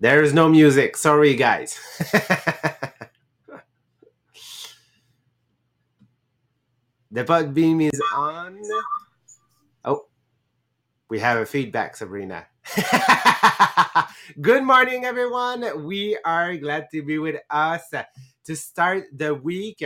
There is no music. Sorry, guys. the Podbean is on. Oh, we have a feedback, Sabrina. Good morning, everyone. We are glad to be with us to start the week.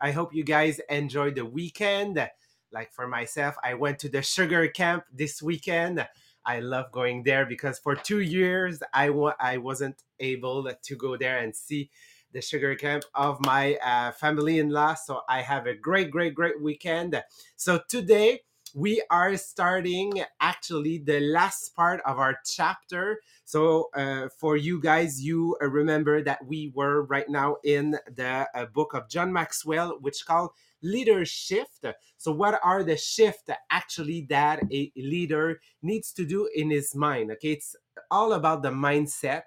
I hope you guys enjoyed the weekend. Like for myself, I went to the sugar camp this weekend. I love going there because for two years I wa- I wasn't able to go there and see the sugar camp of my uh, family-in-law. So I have a great, great, great weekend. So today we are starting actually the last part of our chapter. So uh, for you guys, you uh, remember that we were right now in the uh, book of John Maxwell, which called Leadershift. So what are the shift actually that a leader needs to do in his mind? Okay, it's all about the mindset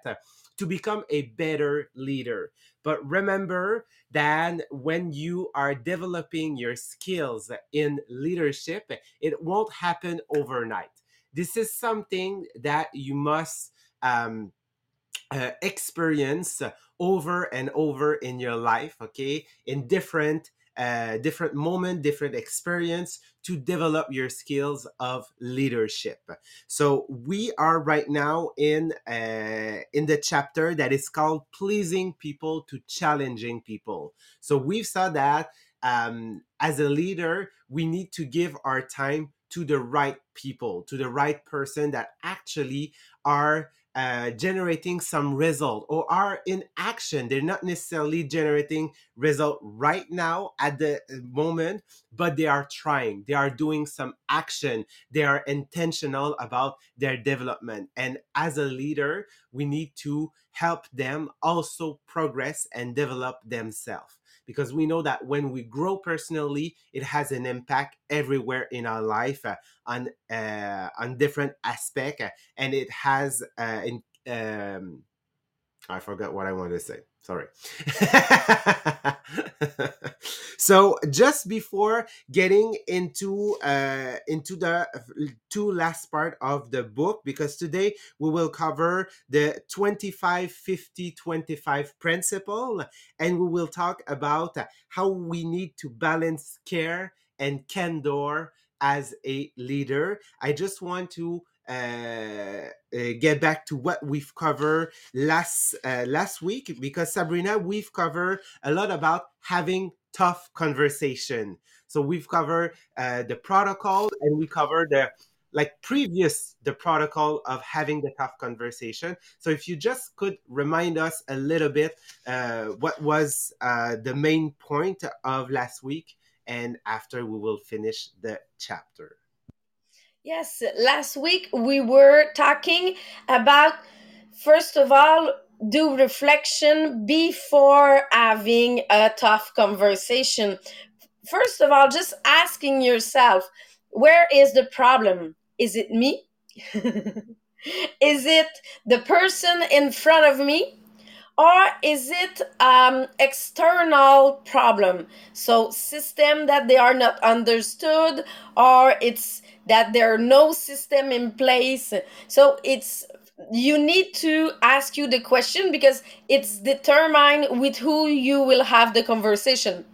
to become a better leader. But remember that when you are developing your skills in leadership, it won't happen overnight. This is something that you must um, uh, experience over and over in your life, okay, in different uh, different moment, different experience to develop your skills of leadership. So we are right now in uh, in the chapter that is called pleasing people to challenging people. So we've saw that um, as a leader, we need to give our time to the right people, to the right person that actually are uh, generating some result or are in action. They're not necessarily generating result right now at the uh, moment, but they are trying. They are doing some action. They are intentional about their development. And as a leader, we need to help them also progress and develop themselves because we know that when we grow personally, it has an impact everywhere in our life uh, on uh, on different aspect, uh, and it has uh, in, um, I forgot what I wanted to say. Sorry. so just before getting into uh, into the two last part of the book, because today we will cover the 25 50 25 principle, and we will talk about how we need to balance care and candor as a leader. I just want to uh, uh, get back to what we've covered last uh, last week because Sabrina, we've covered a lot about having tough conversation. So we've covered uh, the protocol and we covered the like previous the protocol of having the tough conversation. So if you just could remind us a little bit uh, what was uh, the main point of last week, and after we will finish the chapter. Yes, last week we were talking about, first of all, do reflection before having a tough conversation. First of all, just asking yourself, where is the problem? Is it me? is it the person in front of me? or is it um, external problem so system that they are not understood or it's that there are no system in place so it's you need to ask you the question because it's determined with who you will have the conversation.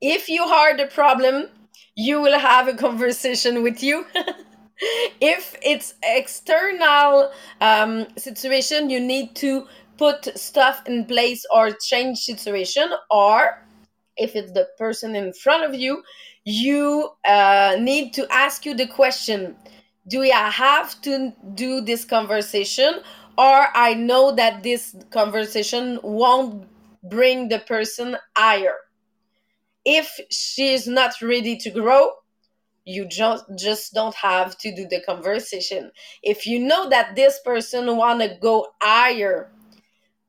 If you are the problem you will have a conversation with you. If it's external um, situation you need to put stuff in place or change situation or if it's the person in front of you you uh, need to ask you the question do i have to do this conversation or i know that this conversation won't bring the person higher? If she's not ready to grow you just just don't have to do the conversation. If you know that this person want to go higher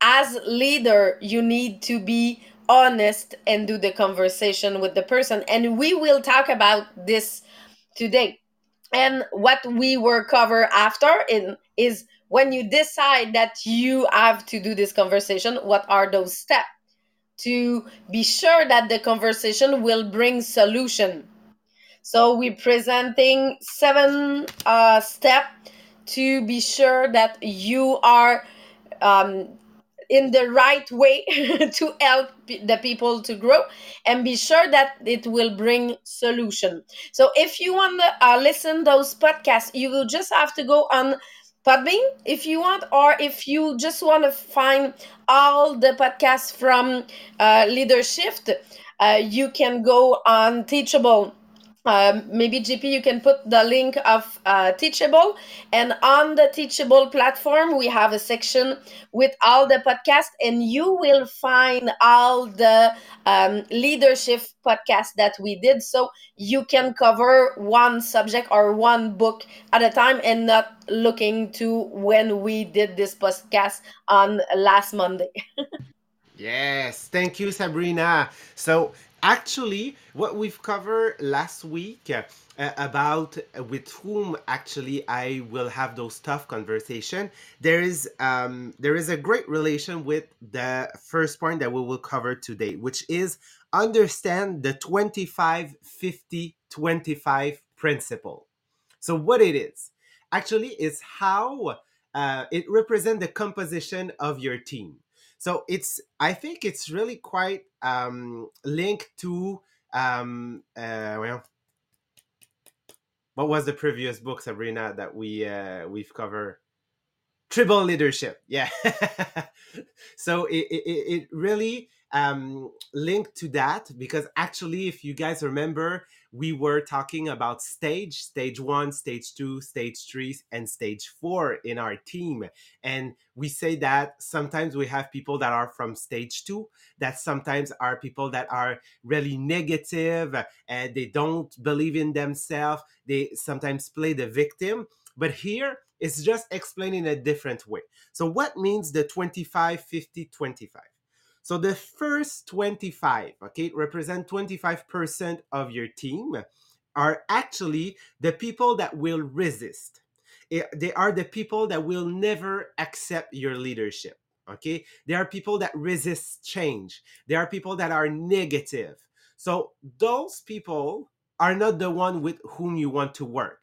as leader you need to be honest and do the conversation with the person. And we will talk about this today and what we will cover after in is when you decide that you have to do this conversation what are those steps to be sure that the conversation will bring solution? So we're presenting seven uh, steps to be sure that you are um, in the right way to help the people to grow and be sure that it will bring solution. So if you want to uh, listen those podcasts you will just have to go on Podbean if you want, or if you just want to find all the podcasts from uh, Leadership, uh, you can go on Teachable um, maybe GP, you can put the link of uh, Teachable, and on the Teachable platform, we have a section with all the podcasts, and you will find all the um, leadership podcasts that we did, so you can cover one subject or one book at a time, and not looking to when we did this podcast on last Monday. yes, thank you, Sabrina. So actually what we've covered last week uh, about with whom actually I will have those tough conversation. There is um, there is a great relation with the first point that we will cover today, which is understand the 25 50 25 principle. So what it is actually is how uh, it represents the composition of your team. So it's I think it's really quite um, linked to um, uh, well, what was the previous book, Sabrina, that we uh, we've covered? Tribal leadership, yeah. so it, it, it really um, linked to that because actually, if you guys remember, we were talking about stage, stage one, stage two, stage three, and stage four in our team. And we say that sometimes we have people that are from stage two, that sometimes are people that are really negative and they don't believe in themselves. They sometimes play the victim. But here, it's just explained in a different way. So, what means the 25, 50, 25? So the first 25, okay, represent 25% of your team are actually the people that will resist. Eh, they are the people that will never accept your leadership. Okay. They are people that resist change. They are people that are negative. So those people are not the one with whom you want to work.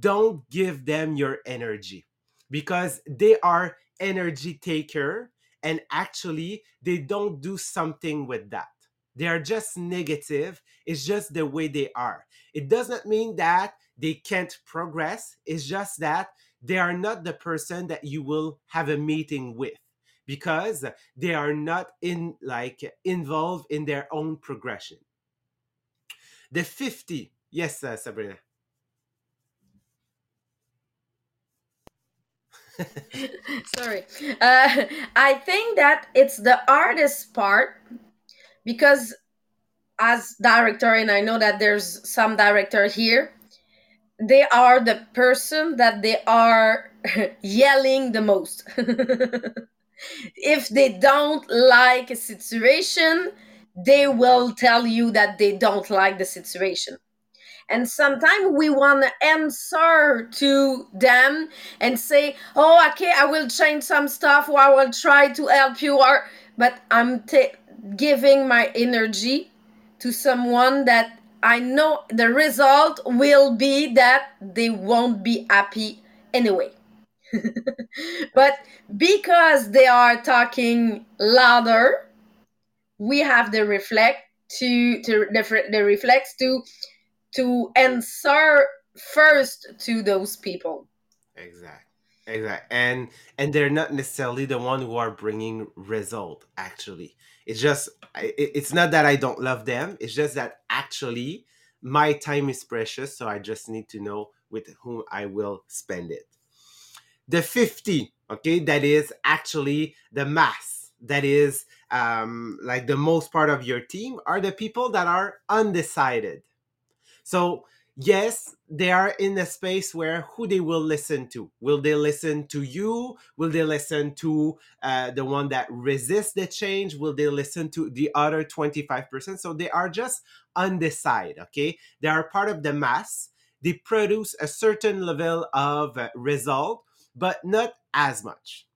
Don't give them your energy because they are energy taker and actually they don't do something with that. They are just negative. It's just the way they are. It does not mean that they can't progress. It's just that they are not the person that you will have a meeting with because they are not in like involved in their own progression. The 50 yes uh, sabrina Sorry. Uh, I think that it's the hardest part because as director, and I know that there's some director here, they are the person that they are yelling the most. if they don't like a situation, they will tell you that they don't like the situation and sometimes we want to answer to them and say oh okay i will change some stuff or i will try to help you or but i'm t- giving my energy to someone that i know the result will be that they won't be happy anyway. But because they are talking louder we have the reflect to to the, the reflex to to answer first to those people. Exactly exactly and and they're not necessarily the one who are bringing result actually. It's just it's not that i don't love them. It's just that actually my time is precious so i just need to know with whom i will spend it. The 50 okay that is actually the mass. That is um, like the most part of your team are the people that are undecided so yes, they are in a space where who they will listen to. Will they listen to you? Will they listen to uh, the one that resists the change? Will they listen to the other 25%? So they are just undecided, okay? They are part of the mass. They produce a certain level of uh, result, but not as much.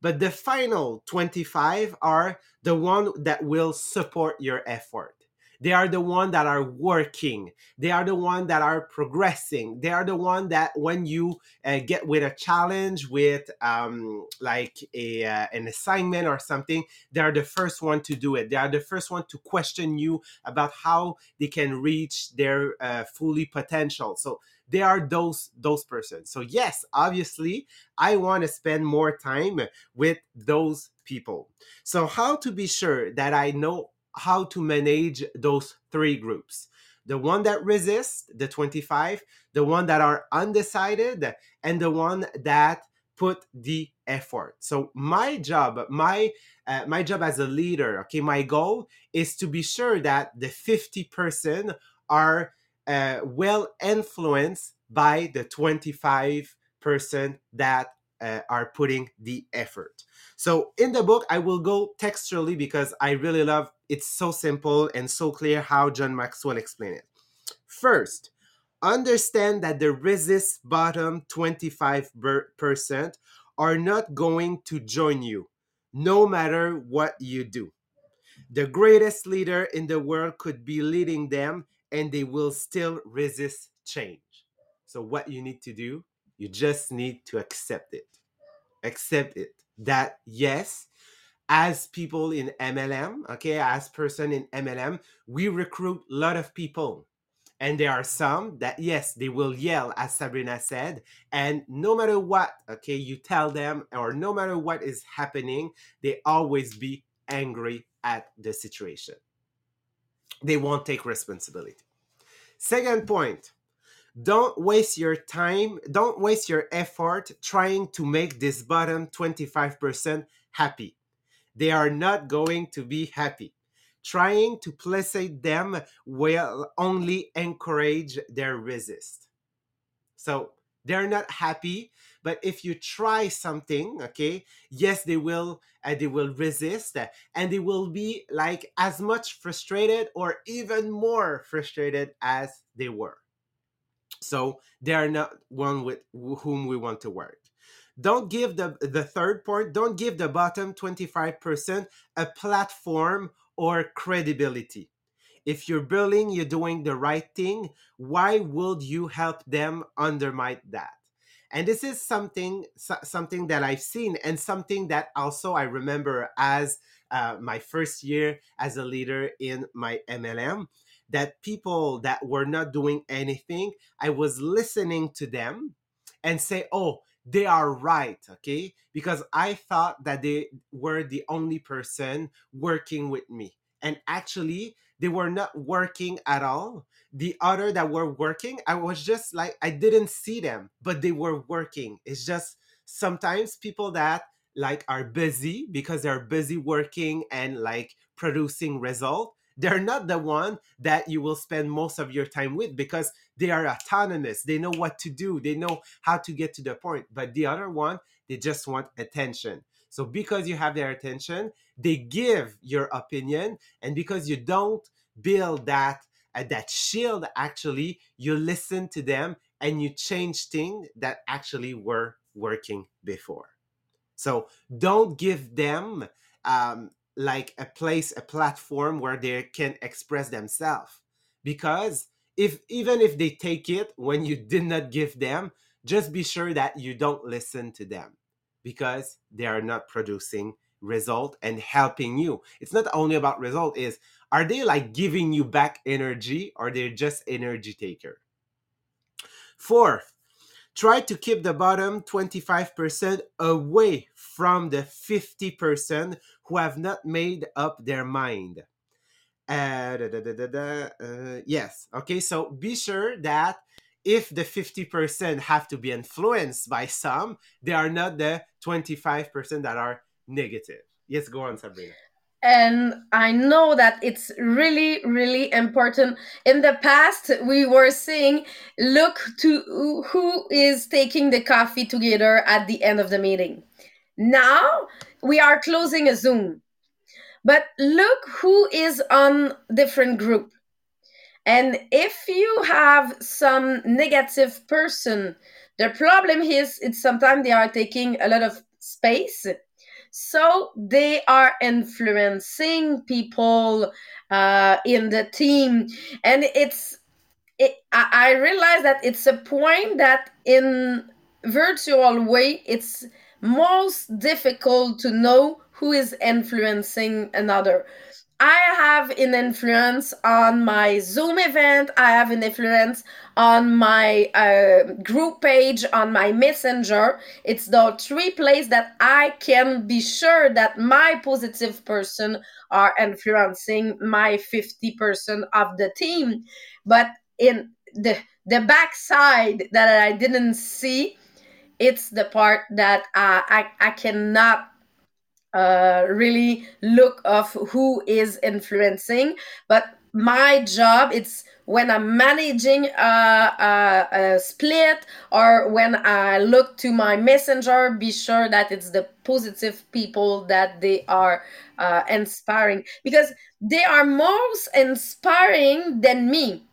But the final 25 are the one that will support your effort they are the one that are working. They are the one that are progressing. They are the one that when you uh, get with a challenge with um, like a uh, an assignment or something they are the first one to do it. They are the first one to question you about how they can reach their uh, fully potential. So they are those those persons. So yes obviously i want to spend more time with those people. So how to be sure that i know how to manage those three groups the one that resist the 25 the one that are undecided and the one that put the effort so my job my uh, my job as a leader okay my goal is to be sure that the 50 person are uh, well influenced by the 25 person that uh, are putting the effort. So in the book, I will go textually because I really love it's so simple and so clear how John Maxwell explained it. First, understand that the resist bottom 25% are not going to join you no matter what you do. The greatest leader in the world could be leading them and they will still resist change. So, what you need to do, you just need to accept it. Accept it. That, yes, as people in MLM, okay, as person in MLM, we recruit a lot of people. And there are some that, yes, they will yell, as Sabrina said. And no matter what, okay, you tell them, or no matter what is happening, they always be angry at the situation. They won't take responsibility. Second point, don't waste your time, don't waste your effort trying to make this bottom 25% happy. They are not going to be happy. Trying to placate them will only encourage their resist. So they're not happy but if you try something okay yes they will uh, they will resist and they will be like as much frustrated or even more frustrated as they were so they are not one with whom we want to work don't give the the third point don't give the bottom 25% a platform or credibility. If you're building you're doing the right thing why would you help them undermine that? And this is something something that i've seen and something that also i remember as uh, my first year as a leader in my mlm that people that were not doing anything i was listening to them and say oh they are right okay? Because i thought that they were the only person working with me. And actually they were not working at all. The other that were working i was just like i didn't see them but they were working. It's just sometimes people that like are busy because they're busy working and like producing result they're not the one that you will spend most of your time with because they are autonomous. They know what to do. They know how to get to the point. But the other one they just want attention. So because you have their attention they give your opinion. And because you don't build that uh, that shield actually you listen to them and you change things that actually were working before. So don't give them um, like a place a platform where they can express themselves. Because if even if they take it when you did not give them just be sure that you don't listen to them because they are not producing result and helping you. It's not only about result is are they like giving you back energy or they're just energy taker? Fourth try to keep the bottom 25% away from the 50% who have not made up their mind uh, da, da, da, uh, yes okay so be sure that if the 50% have to be influenced by some they are not the 25% that are negative. Yes, go on, Sabrina. And I know that it's really, really important. In the past, we were saying, look to who is taking the coffee together at the end of the meeting. Now we are closing a Zoom. But look who is on different group. And if you have some negative person, the problem is it's sometimes they are taking a lot of space so they are influencing people uh, in the team and it's it, I, I realize that it's a point that in virtual way it's most difficult to know who is influencing another I have an influence on my Zoom event. I have an influence on my uh, group page, on my messenger. It's the three places that I can be sure that my positive person are influencing my 50% of the team. But in the the backside that I didn't see, it's the part that uh, I I cannot uh, really look of who is influencing but my job it's when i'm managing a, a, a, split or when i look to my messenger be sure that it's the positive people that they are uh, inspiring. Because they are most inspiring than me.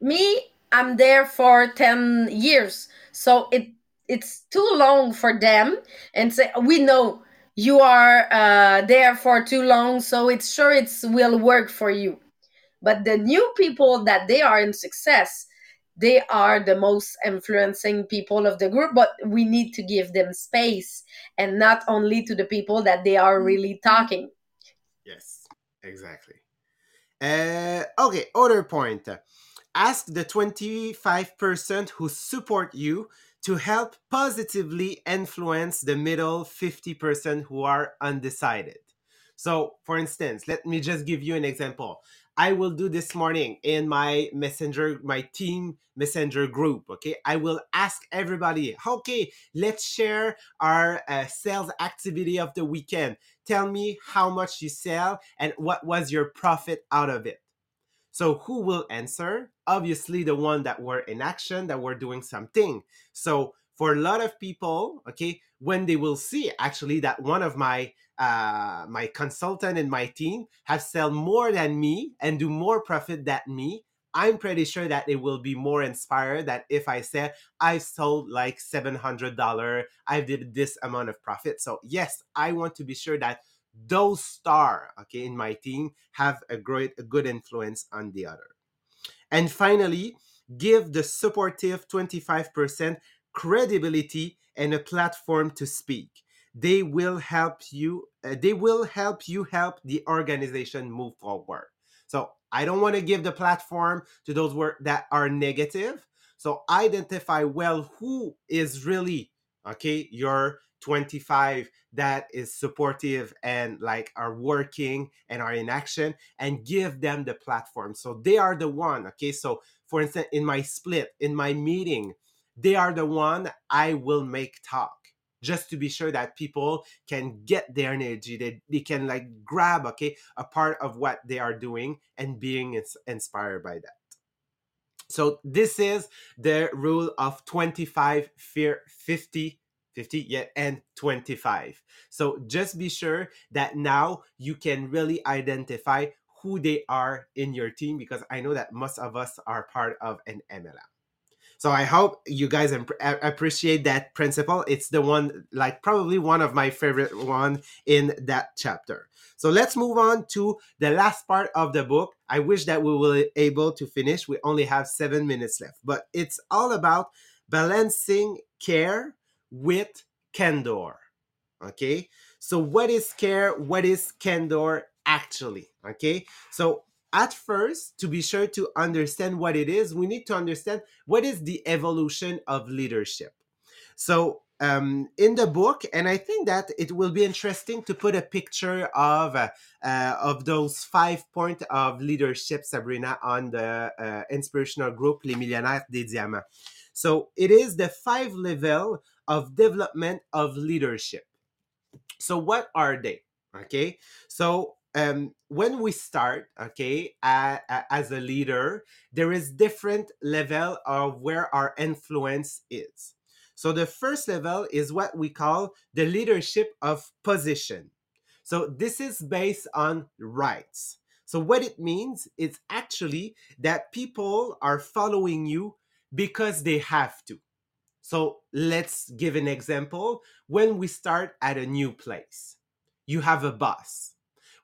Me i'm there for 10 years. So it it's too long for them and say we know you are uh, there for too long so it's sure it will work for you. But the new people that they are in success they are the most influencing people of the group but we need to give them space and not only to the people that they are really talking. Yes exactly. Uh, okay other point. Ask the 25% who support you to help positively influence the middle 50% who are undecided. So, for instance, let me just give you an example. I will do this morning in my messenger, my team messenger group. Okay. I will ask everybody, okay, let's share our uh, sales activity of the weekend. Tell me how much you sell and what was your profit out of it. So who will answer? Obviously, the one that were in action, that were doing something. So for a lot of people, okay, when they will see actually that one of my uh, my consultant and my team have sell more than me and do more profit than me, I'm pretty sure that they will be more inspired that if I said I've sold like $700, I did this amount of profit. So yes, I want to be sure that those star okay in my team have a great a good influence on the other. And finally give the supportive 25% credibility and a platform to speak. They will help you uh, they will help you help the organization move forward. So i don't want to give the platform to those work that are negative. So identify well who is really okay your 25 that is supportive and like are working and are in action and give them the platform. So they are the one okay? So for instance in my split in my meeting they are the one i will make talk just to be sure that people can get their energy. They, they can like grab okay a part of what they are doing and being ins- inspired by that. So this is the rule of 25 fear 50 50 yeah and 25 so just be sure that now you can really identify who they are in your team because i know that most of us are part of an mlm so i hope you guys imp- appreciate that principle. It's the one like probably one of my favorite one in that chapter. So let's move on to the last part of the book. I wish that we were able to finish. We only have seven minutes left but it's all about balancing care with candor. Okay, so what is care? What is candor actually? Okay, so at first, to be sure to understand what it is, we need to understand what is the evolution of leadership. So, um, in the book, and I think that it will be interesting to put a picture of uh, uh, of those five points of leadership, Sabrina, on the uh, inspirational group Les Millionnaires des Diamants. So it is the five level of development of leadership. So what are they? Okay, so um, when we start, okay, as a leader, there is different level of where our influence is. So the first level is what we call the leadership of position. So this is based on rights. So what it means is actually that people are following you because they have to. So let's give an example when we start at a new place. you have a boss.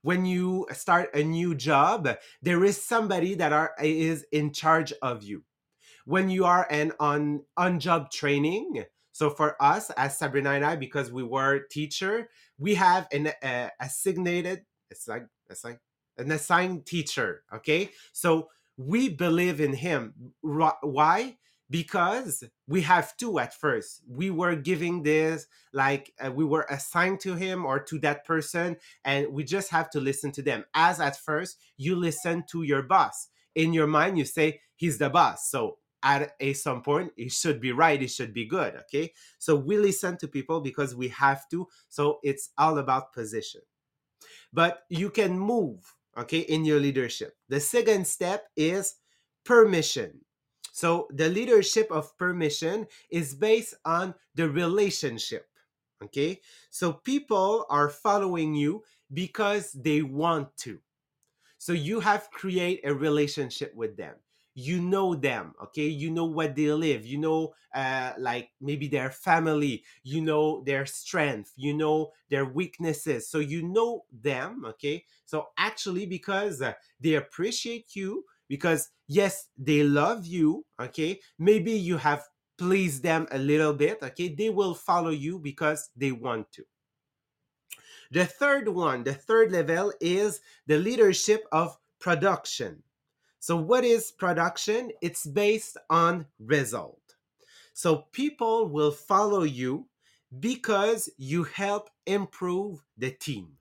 When you start a new job, there is somebody that are is in charge of you. When you are an on on job training, so for us as Sabrina and I, because we were teacher, we have an uh, it's like an assigned teacher. Okay, so we believe in him. Why? Because we have two at first. We were giving this like uh, we were assigned to him or to that person, and we just have to listen to them. As at first, you listen to your boss. In your mind, you say he's the boss. So at a some point it should be right it should be good okay so we listen to people because we have to so it's all about position but you can move okay in your leadership the second step is permission so the leadership of permission is based on the relationship okay? So people are following you because they want to. So you have create a relationship with them. You know them okay? You know what they live. You know uh, like maybe their family. You know their strength. You know their weaknesses. So you know them okay? So actually because they appreciate you because yes they love you okay maybe you have pleased them a little bit okay they will follow you because they want to the third one the third level is the leadership of production so, what is production? It's based on result. So, people will follow you because you help improve the team.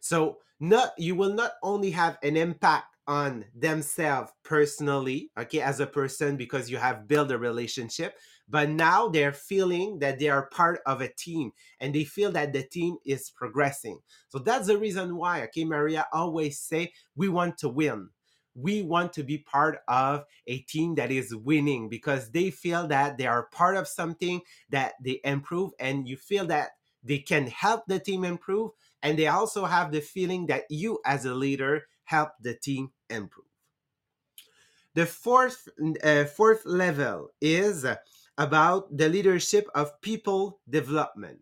So, not you will not only have an impact on themselves personally, okay, as a person because you have built a relationship, but now they're feeling that they are part of a team and they feel that the team is progressing. So that's the reason why, okay, Maria always say we want to win we want to be part of a team that is winning because they feel that they are part of something that they improve and you feel that they can help the team improve and they also have the feeling that you as a leader help the team improve the fourth uh, fourth level is about the leadership of people development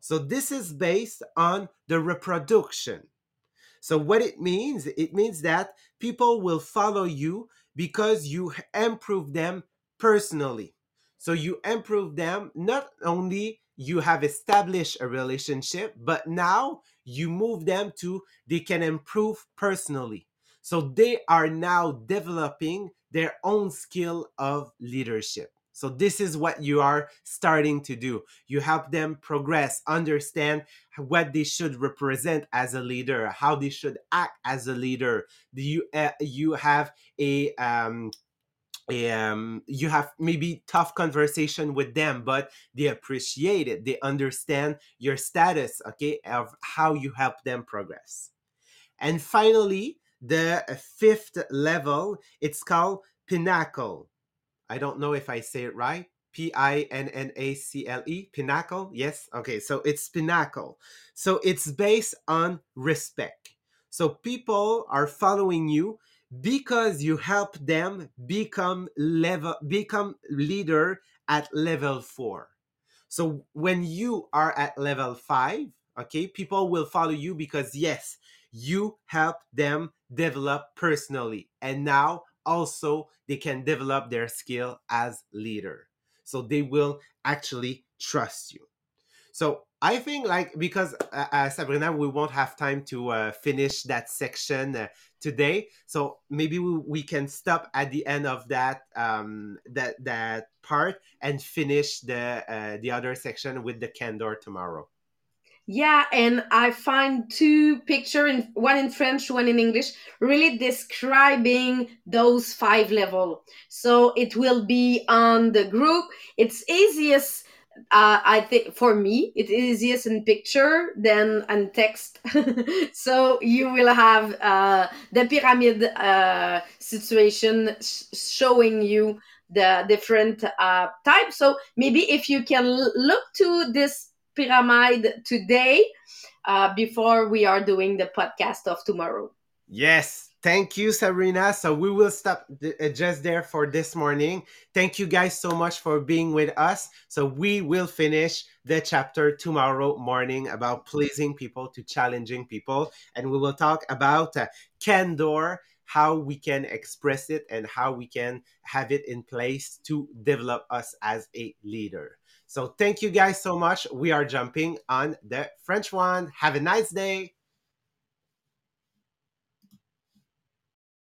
so this is based on the reproduction so what it means, it means that people will follow you because you improve them personally. So you improve them not only you have established a relationship, but now you move them to they can improve personally. So they are now developing their own skill of leadership. So this is what you are starting to do. You help them progress, understand what they should represent as a leader, how they should act as a leader. Do you uh, you have a um, um, you have maybe tough conversation with them, but they appreciate it. They understand your status, okay, of how you help them progress. And finally, the fifth level, it's called pinnacle. I don't know if I say it right. P I N N A C L E, pinnacle. Yes. Okay. So it's pinnacle. So it's based on respect. So people are following you because you help them become level, become leader at level four. So when you are at level five, okay, people will follow you because yes, you help them develop personally. And now also they can develop their skill as leader. So they will actually trust you. So i think like because uh, uh, sabrina we won't have time to uh, finish that section uh, today. So maybe we, we can stop at the end of that um that that part and finish the uh, the other section with the candor tomorrow yeah, and I find two picture in one in French, one in English, really describing those five level. So it will be on the group. It's easiest uh, I think for me it is easiest in picture than in text. so you will have uh, the pyramid uh, situation sh- showing you the different uh, types. So maybe if you can l- look to this pyramid today uh, before we are doing the podcast of tomorrow. Yes, Thank you, Sabrina. So we will stop th- uh, just there for this morning. Thank you guys so much for being with us. So we will finish the chapter tomorrow morning about pleasing people to challenging people. And we will talk about uh, candor, how we can express it and how we can have it in place to develop us as a leader. So thank you guys so much. We are jumping on the French one. Have a nice day.